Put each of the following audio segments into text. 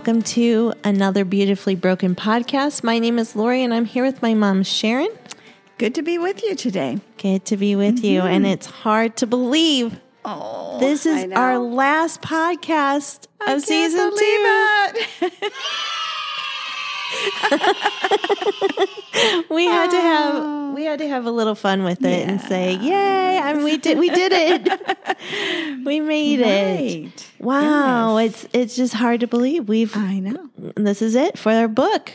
welcome to another Beautifully Broken podcast. My name is Lori, and I'm here with my mom, Sharon. Good to be with you today. Good to be with you. And Mm-hmm. it's hard to believe Oh, this is our last podcast I of season two. We had to have we had to have a little fun with it and say, "Yay! I mean, we did we did it. we made it." Wow, Goodness. it's it's just hard to believe we've I know. this is it for our book.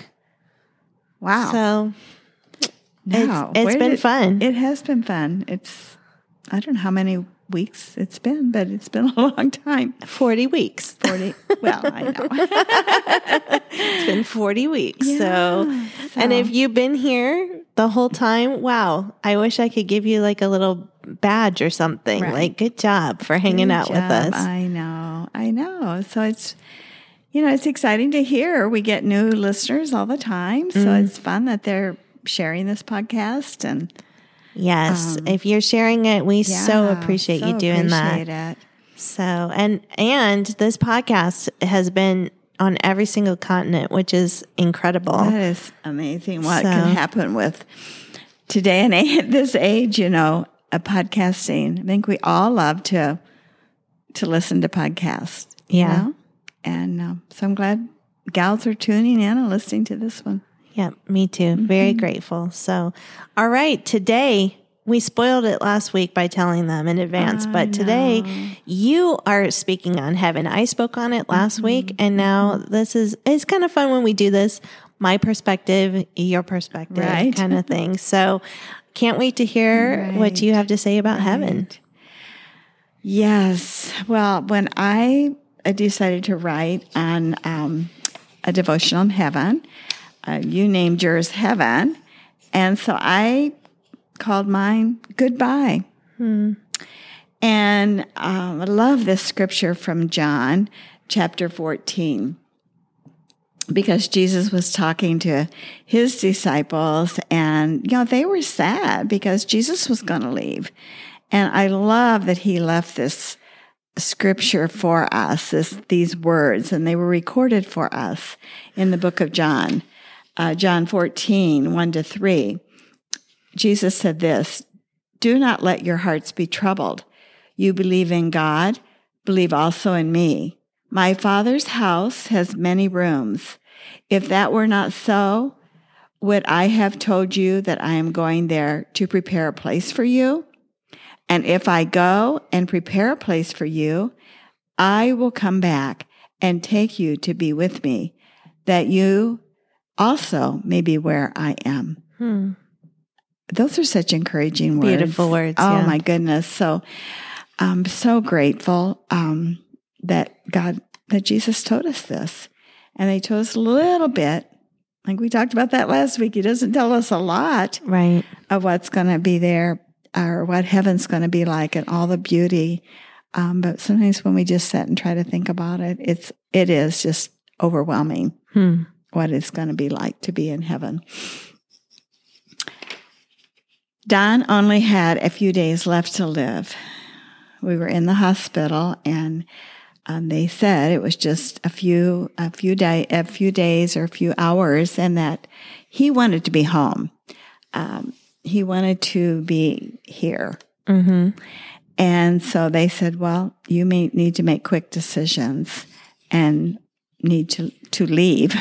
Wow. So it's where been fun. It has been fun. It's I don't know how many weeks it's been, but it's been a long time. 40 weeks. Forty. well, I know. It's been 40 weeks. Yeah, so, and if you've been here the whole time, wow, I wish I could give you like a little badge or something. Right. Like, good job for hanging Good out with us. I know. I know. So it's you know, it's exciting to hear. We get new listeners all the time. So Mm. it's fun that they're sharing this podcast and yes. if you're sharing it, we so Um, Yeah, appreciate you doing appreciate that. It. So, and, and this podcast has been on every single continent, which is incredible. That is amazing what So- can happen with today and at this age, you know, a podcasting. I think we all love to to listen to podcasts. you Yeah. know? And um, so I'm glad gals are tuning in and listening to this one. Yeah, me too. Very Mm-hmm. grateful. So, all right, today we spoiled it last week by telling them in advance, but today you are speaking on heaven. I spoke on it last Mm-hmm. week, and now this is it's kind of fun when we do this. My perspective, your perspective, Right. kind of thing. So, can't wait to hear what you have to say about heaven. Yes. Well, when I decided to write on um, a devotional in heaven, uh, you named yours Heaven. And so I called mine Goodbye. And um, I love this scripture from John chapter 14 because Jesus was talking to his disciples and, you know, they were sad because Jesus was going to leave. And I love that he left this scripture for us, this, these words, and they were recorded for us in the book of John, uh, John 14, 1 to 3. Jesus said this, do not let your hearts be troubled. You believe in God, believe also in me. My Father's house has many rooms. If that were not so, would I have told you that I am going there to prepare a place for you? And if I go and prepare a place for you, I will come back and take you to be with me, that you also maybe where I am. Hmm. Those are such encouraging words. Beautiful words, Oh yeah. my goodness. So I'm so grateful um, that God, that Jesus told us this. And he told us a little bit. Like we talked about that last week. He doesn't tell us a lot Right. of what's going to be there or what heaven's going to be like and all the beauty. Um, but sometimes when we just sit and try to think about it, it's, it is just overwhelming Hmm. What it's going to be like to be in heaven. Don only had a few days left to live. We were in the hospital, and um, they said it was just a few a few day a few days or a few hours, and that he wanted to be home. Um, he wanted to be here, Mm-hmm. and so they said, "Well, you may need to make quick decisions and need to to leave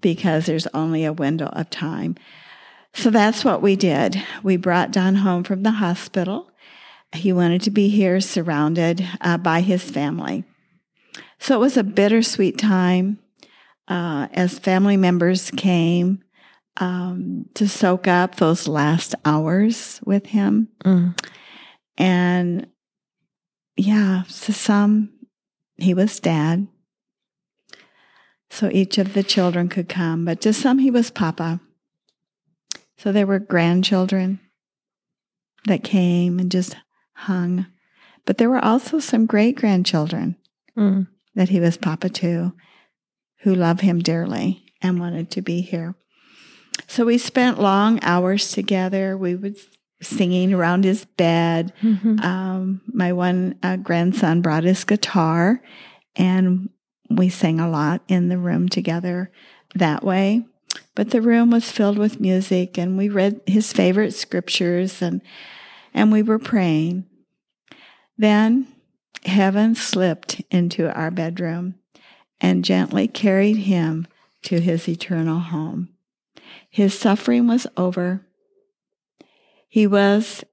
because there's only a window of time." So that's what we did. We brought Don home from the hospital. He wanted to be here, surrounded uh, by his family. So it was a bittersweet time uh, as family members came um, to soak up those last hours with him. Mm. And yeah, to some, he was dad. So each of the children could come, but to some, he was papa. So there were grandchildren that came and just hung. But there were also some great grandchildren Mm. that he was papa to who love him dearly and wanted to be here. So we spent long hours together. We would singing around his bed. Mhm. Um, my one uh, grandson brought his guitar, and we sang a lot in the room together that way. But the room was filled with music and we read his favorite scriptures and and we were praying. Then heaven slipped into our bedroom and gently carried him to his eternal home. His suffering was over. He was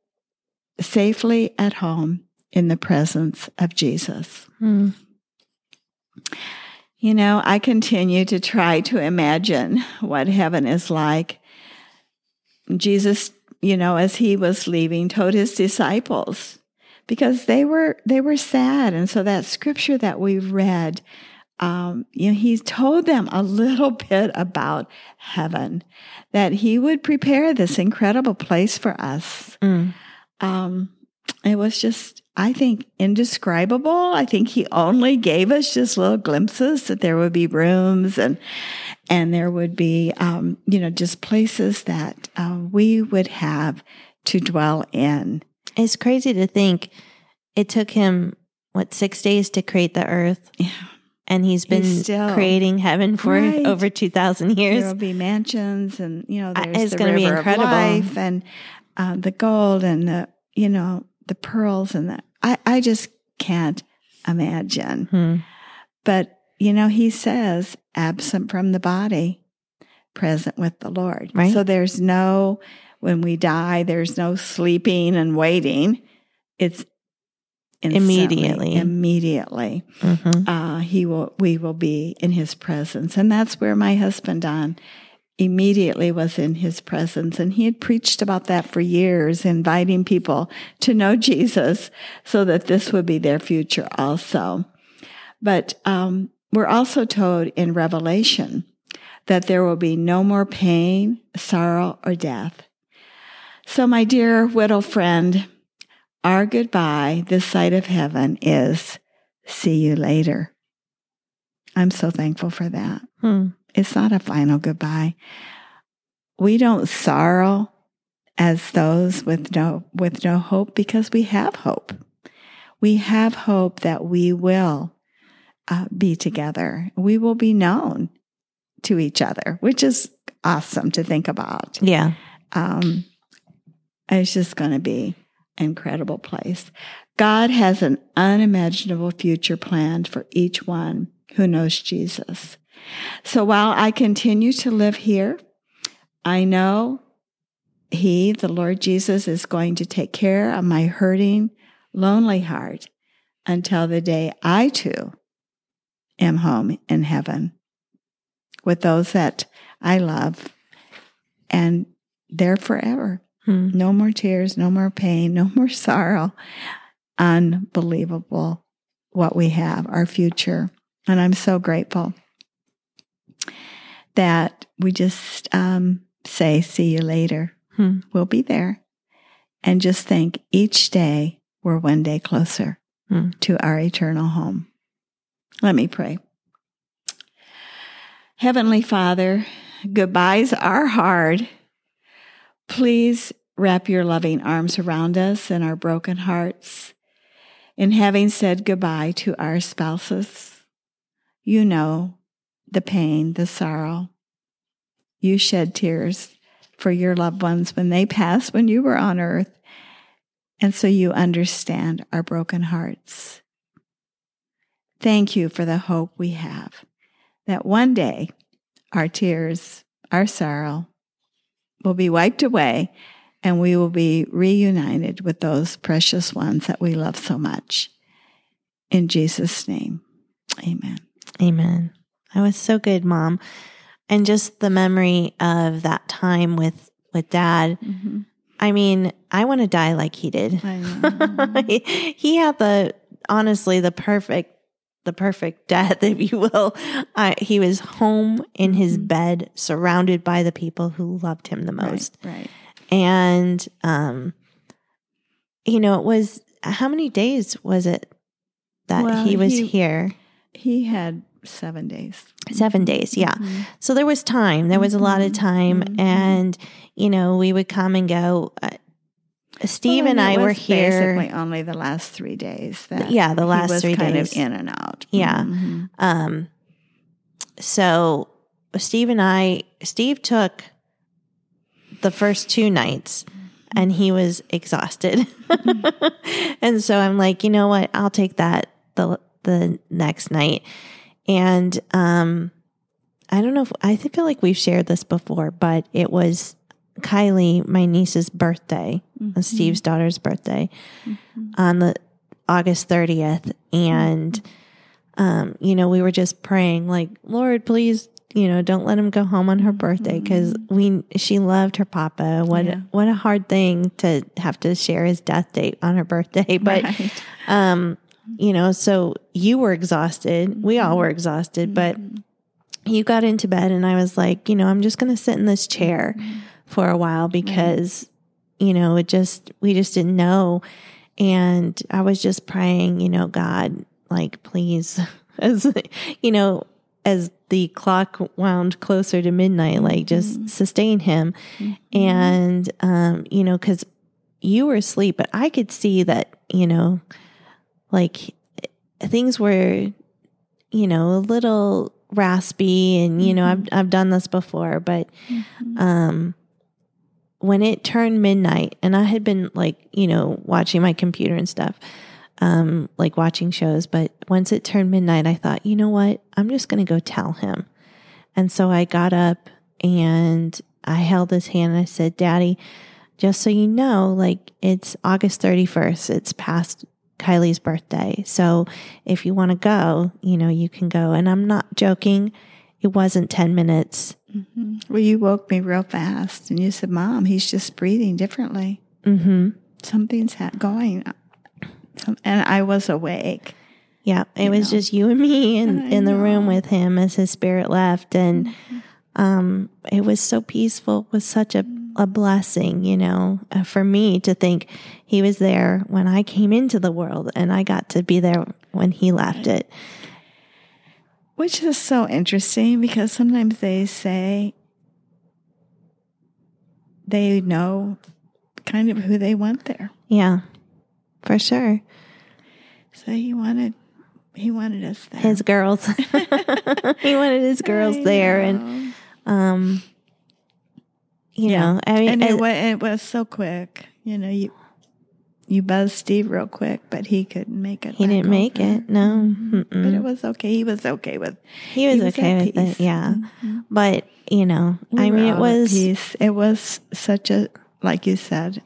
safely at home in the presence of Jesus. Hmm. You know, I continue to try to imagine what heaven is like. Jesus, you know, as he was leaving, told his disciples because they were they were sad, and so that scripture that we read, um, you know, he told them a little bit about heaven, that he would prepare this incredible place for us. Mm. Um, it was just I think, indescribable. I think he only gave us just little glimpses that there would be rooms and and there would be, um, you know, just places that uh, we would have to dwell in. It's crazy to think it took him what six days to create the earth, Yeah. and he's been He's still- creating heaven for Right. over two thousand years. There will be mansions, and you know, there's it's the gonna be incredible. of life, and uh, the gold, and the you know, the pearls, and the I, I just can't imagine. Hmm. But, you know, he says, absent from the body, present with the Lord. Right. So there's no, when we die, there's no sleeping and waiting. It's Immediately. Immediately. Mhm. Uh, he will, we will be in his presence. And that's where my husband, Don, immediately was in his presence. And he had preached about that for years, inviting people to know Jesus so that this would be their future also. But um, we're also told in Revelation that there will be no more pain, sorrow, or death. So, my dear widow friend, our goodbye this side of heaven is see you later. I'm so thankful for that. Hmm. It's not a final goodbye. We don't sorrow as those with no with no hope because we have hope. We have hope that we will uh, be together. We will be known to each other, which is awesome to think about. Yeah. Um, it's just going to be an incredible place. God has an unimaginable future planned for each one who knows Jesus. So while I continue to live here, I know He, the Lord Jesus, is going to take care of my hurting, lonely heart until the day I too am home in heaven with those that I love and there forever. Hmm. No more tears, no more pain, no more sorrow. Unbelievable what we have, our future. And I'm so grateful that we just um, say, see you later. Hmm. We'll be there. And just think each day we're one day closer Hmm. to our eternal home. Let me pray. Heavenly Father, goodbyes are hard. Please wrap your loving arms around us and our broken hearts. In having said goodbye to our spouses, you know the pain, the sorrow. You shed tears for your loved ones when they passed when you were on earth. And so you understand our broken hearts. Thank you for the hope we have that one day our tears, our sorrow will be wiped away and we will be reunited with those precious ones that we love so much. In Jesus' name, amen. Amen. That was so good, Mom. And just the memory of that time with with Dad. I mean, I want to die like he did. I he, he had the honestly the perfect the perfect death, if you will. Uh, he was home in his Mhm. bed, surrounded by the people who loved him the most. Right, right. And um, you know, it was how many days was it that Well, he was he- here? He had seven days. Seven days, yeah. Mhm. So there was time. There was a lot of Mhm. time, Mhm. and you know, we would come and go. Uh, Steve Well, and it I were here. Basically, only the last three days. That Yeah, the last three kind days. of in and out. Yeah. Mhm. Um, so Steve and I, Steve took the first two nights and he was exhausted. and so I'm like, you know what? I'll take that the, the next night. And, um, I don't know if I feel like we've shared this before, but it was Kylie, my niece's birthday, Mm-hmm. Steve's daughter's birthday on the August 30th. And, um, you know, we were just praying like, Lord, please, you know, don't let him go home on her birthday because we, she loved her papa. What, Yeah. what a hard thing to have to share his death date on her birthday. But, Right. um, you know, so you were exhausted. We all mm-hmm. were exhausted, but mm-hmm. you got into bed and I was like, you know, I'm just going to sit in this chair mm-hmm. for a while because, you know, it just, we just didn't know. And I was just praying, you know, God, like, please, as, you know, as the clock wound closer to midnight, like, just sustain him. And, um, you know, cause you were asleep, but I could see that, you know, like things were, you know, a little raspy and, you know, I've, I've done this before, but, um, when it turned midnight and I had been like, you know, watching my computer and stuff, um, like watching shows, but once it turned midnight, I thought, you know what? I'm just going to go tell him. And so I got up and I held his hand and I said, Daddy, just so you know, like it's August 31st. It's past Kylie's birthday. So if you want to go, you know, you can go. And I'm not joking. It wasn't 10 minutes. Well, you woke me real fast and you said, Mom, he's just breathing differently. Mm-hmm. Something's ha- going. And I was awake. Yeah, it was just you and me in, in the room with him as his spirit left. And um, it was so peaceful, it was such a, a blessing, you know, uh, for me to think he was there when I came into the world and I got to be there when he left it. Which is so interesting because sometimes they say they know kind of who they want there. Yeah, for sure. So he wanted he wanted us there. His girls. he wanted his girls there. And, um, you Yeah. know, I mean, and it, wa- it was so quick. You know, you you buzzed Steve real quick, but he couldn't make it. he didn't make over. it. No. But Mm-mm. it was okay. He was okay with. He was he was okay with peace. it. Yeah. Mhm. But, you know, We I mean, it was. peace. It was such a like you said,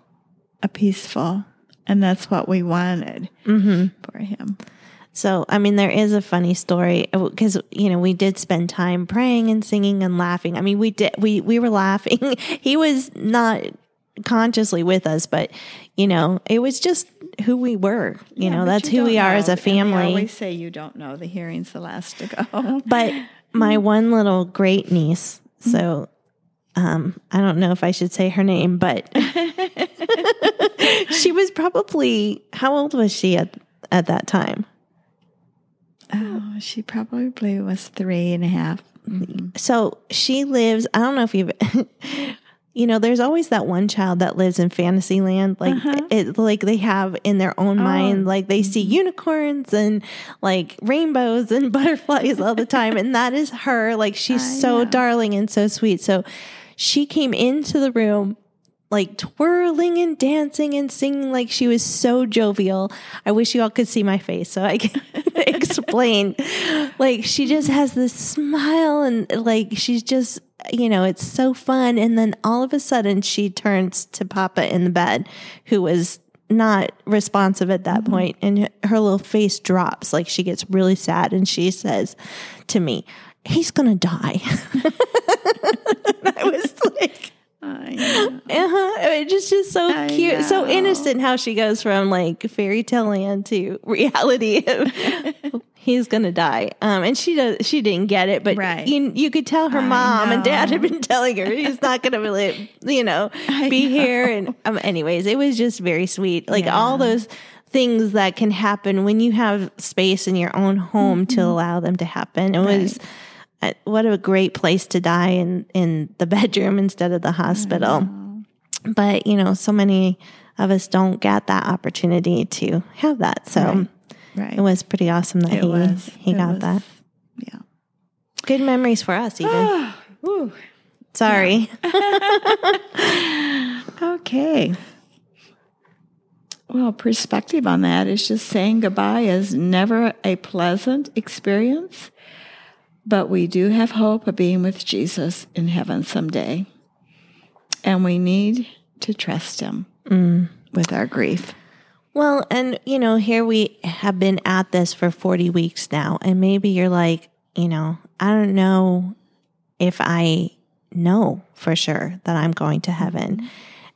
a peaceful, and that's what we wanted hmm for him. So, I mean, there is a funny story because you know we did spend time praying and singing and laughing. I mean, we did we we were laughing. he was not consciously with us, but you know, it was just who we were. You Yeah, know, that's you who we are know. as a And family. We always say you don't know the hearing's the last to go. but my one little great niece, so um, I don't know if I should say her name, but she was probably how old was she at at that time? Oh, she probably was three and a half. So she lives, I don't know if you've, you know, there's always that one child that lives in fantasy land. Like, Uh-huh. it, like they have in their own mind, like they see Mm-hmm. unicorns and like rainbows and butterflies all the time. and that is her. Like, she's I so know. darling and so sweet. So she came into the room like twirling and dancing and singing like she was so jovial. I wish you all could see my face so I can explain. Like she just has this smile and like she's just you know, it's so fun and then all of a sudden she turns to Papa in the bed who was not responsive at that mm-hmm. point, and her little face drops like she gets really sad and she says to me, "He's going to die." And I was like I know. uh-huh. It's just, just so I cute, so innocent how she goes from like fairy tale land to reality. He's gonna die, um, and she does. She didn't get it, but Right. you you could tell her I mom and dad had been telling her he's not gonna really, you know, I be know. here. And um, anyways, it was just very sweet. Like all those things that can happen when you have space in your own home to Mm-hmm. allow them to happen. It was. What a great place to die in in the bedroom instead of the hospital but you know so many of us don't get that opportunity to have that. So Right. Right. it was pretty awesome that It he was. he It got was- that. Yeah. Good memories for us, even. Sorry. Okay. Well, perspective on that is just saying goodbye is never a pleasant experience, but we do have hope of being with Jesus in heaven someday. And we need to trust him mm. with our grief. Well, and you know, here we have been at this for 40 weeks now, and maybe you're like, you know, I don't know if I know for sure that I'm going to heaven. Mm-hmm.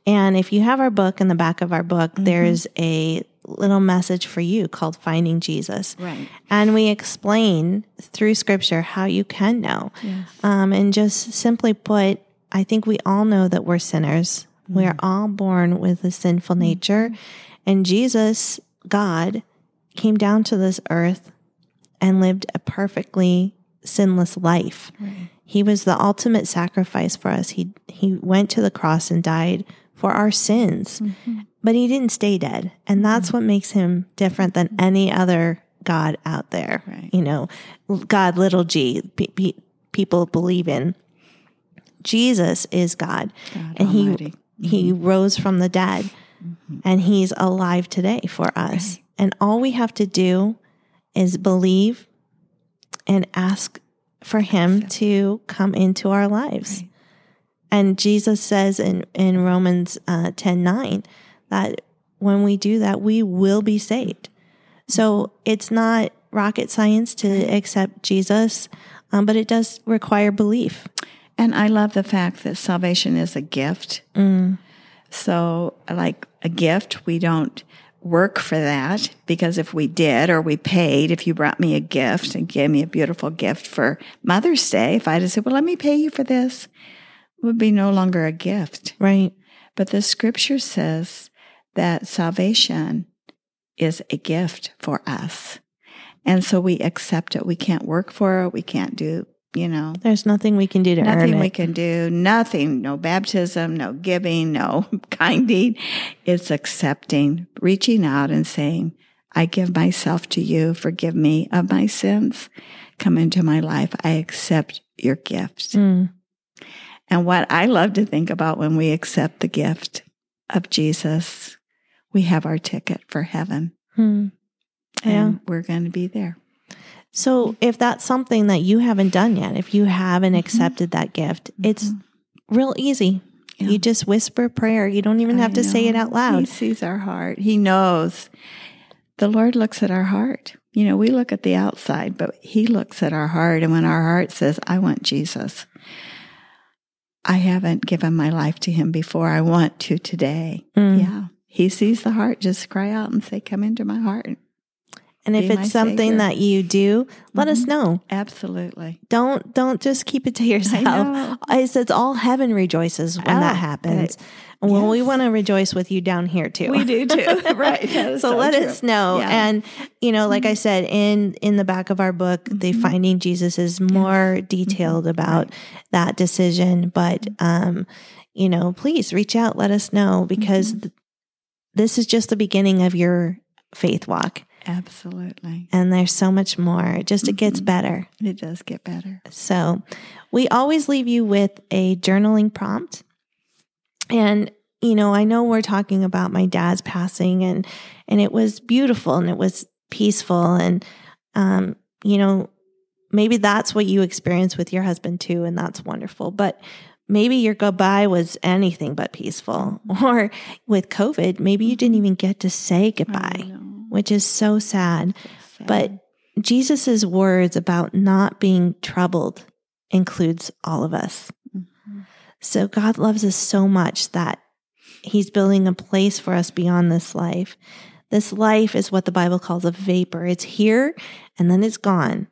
And if you have our book in the back of our book, mm-hmm. there's a little message for you called Finding Jesus. Right. And we explain through scripture how you can know. Um, and just simply put, I think we all know that we're sinners. We are all born with a sinful nature. And Jesus, God, came down to this earth and lived a perfectly sinless life. He was the ultimate sacrifice for us. He he went to the cross and died for our sins. But he didn't stay dead. And that's what makes him different than any other God out there. Right. You know, God, little g, pe- pe- people believe in. Jesus is God. God and Almighty. he he rose from the dead and he's alive today for us. And all we have to do is believe and ask for him to come into our lives. Right. And Jesus says in, in Romans uh, 10 9 that when we do that, we will be saved. So it's not rocket science to accept Jesus, um, but it does require belief. And I love the fact that salvation is a gift. So, like a gift, we don't work for that because if we did or we paid, if you brought me a gift and gave me a beautiful gift for Mother's Day, if I'd have said, Well, let me pay you for this, would be no longer a gift. Right. But the scripture says that salvation is a gift for us. And so we accept it. We can't work for it. We can't do, you know, There's nothing we can do to earn it. Nothing we can do, nothing, no baptism, no giving, no kind deed. It's accepting, reaching out and saying, I give myself to you. Forgive me of my sins. Come into my life. I accept your gift. Mm. And what I love to think about when we accept the gift of Jesus, we have our ticket for heaven Hmm. Yeah. and we're going to be there. So if that's something that you haven't done yet, if you haven't accepted that gift, it's real easy. Yeah. You just whisper prayer. You don't even have I to say it out loud. He sees our heart. He knows. The Lord looks at our heart. You know, we look at the outside, but He looks at our heart. And when our heart says, I want Jesus, I haven't given my life to Him before. I want to today. Mm. Yeah. He sees the heart. Just cry out and say, Come into my heart. And if it's something Savior. that you do, let us Mhm. know. Absolutely. Don't don't just keep it to yourself. It's, it's all heaven rejoices when Oh, that happens. Well, we want to rejoice with you down here too. We do too. right. Is so, let true. us know Yeah. and you know like i said in in the back of our book the Mm-hmm. finding jesus is more detailed about that decision but Mm-hmm. um you know please reach out let us know because Mm-hmm. th- this is just the beginning of your faith walk Absolutely. and there's so much more It just it gets Mm-hmm. better It does get better. so we always leave you with a journaling prompt. And you know, I know we're talking about my dad's passing and and it was beautiful and it was peaceful and um you know, maybe that's what you experience with your husband too and that's wonderful. But maybe your goodbye was anything but peaceful or with COVID, maybe you didn't even get to say goodbye. Which is so sad. Sad. But Jesus' words about not being troubled includes all of us. Mhm. So God loves us so much that He's building a place for us beyond this life. This life is what the Bible calls a vapor. It's here and then it's gone.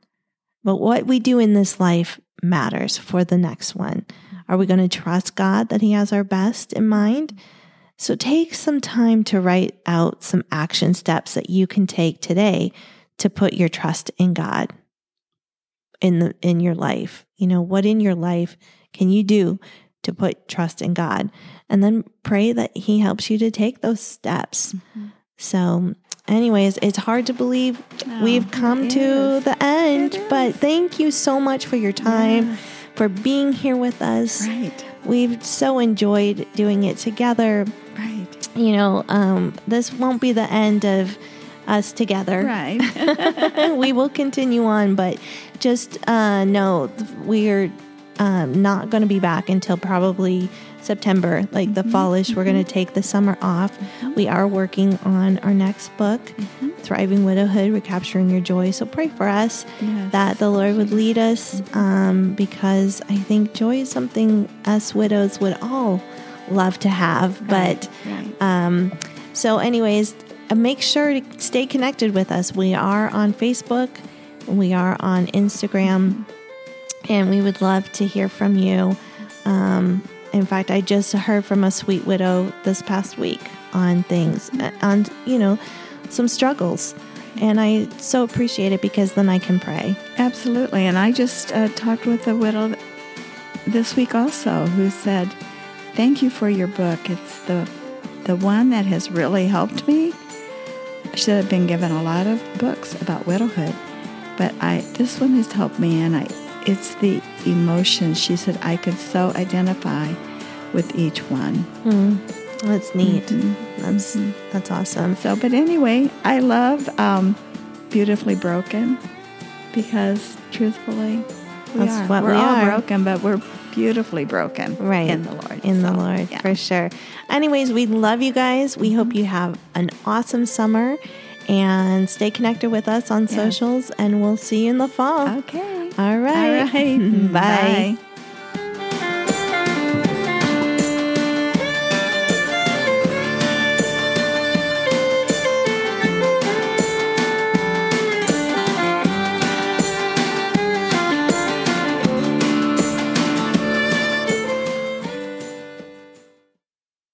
But what we do in this life matters for the next one. Are we going to trust God that He has our best in mind? So take some time to write out some action steps that you can take today to put your trust in God in the in your life. You know, what in your life can you do to put trust in God and then pray that He helps you to take those steps. Mm-hmm. So, anyways, it's hard to believe we've come to the end, but thank you so much for your time, Yes. for being here with us. Right. We've so enjoyed doing it together. You know, um, this won't be the end of us together. Right. we will continue on, but just uh, know we're um, not going to be back until probably September, like the fallish. We're going to take the summer off. We are working on our next book, Thriving Widowhood, Recapturing Your Joy. So pray for us Yes. that the Lord would lead us um, because I think joy is something us widows would all love to have. But right. um, so, anyways, uh, make sure to stay connected with us. We are on Facebook, we are on Instagram, and we would love to hear from you. Um, in fact, I just heard from a sweet widow this past week on things, uh, on, you know, some struggles. And I so appreciate it because then I can pray. Absolutely. And I just uh, talked with a widow this week also who said, "Thank you for your book. It's the the one that has really helped me. I should have been given a lot of books about widowhood, but I this one has helped me and I it's the emotions." She said I could so identify with each one. That's neat. Mm-hmm. That's that's awesome. So, but anyway, I love um, Beautifully Broken because truthfully, we That's are. what we're we all are. broken, but we're beautifully broken Right. in the Lord. In the Lord, yeah. for sure. Anyways, we love you guys. We hope mm-hmm. you have an awesome summer and stay connected with us on socials, and we'll see you in the fall. Okay. All right. All right. Bye. Bye.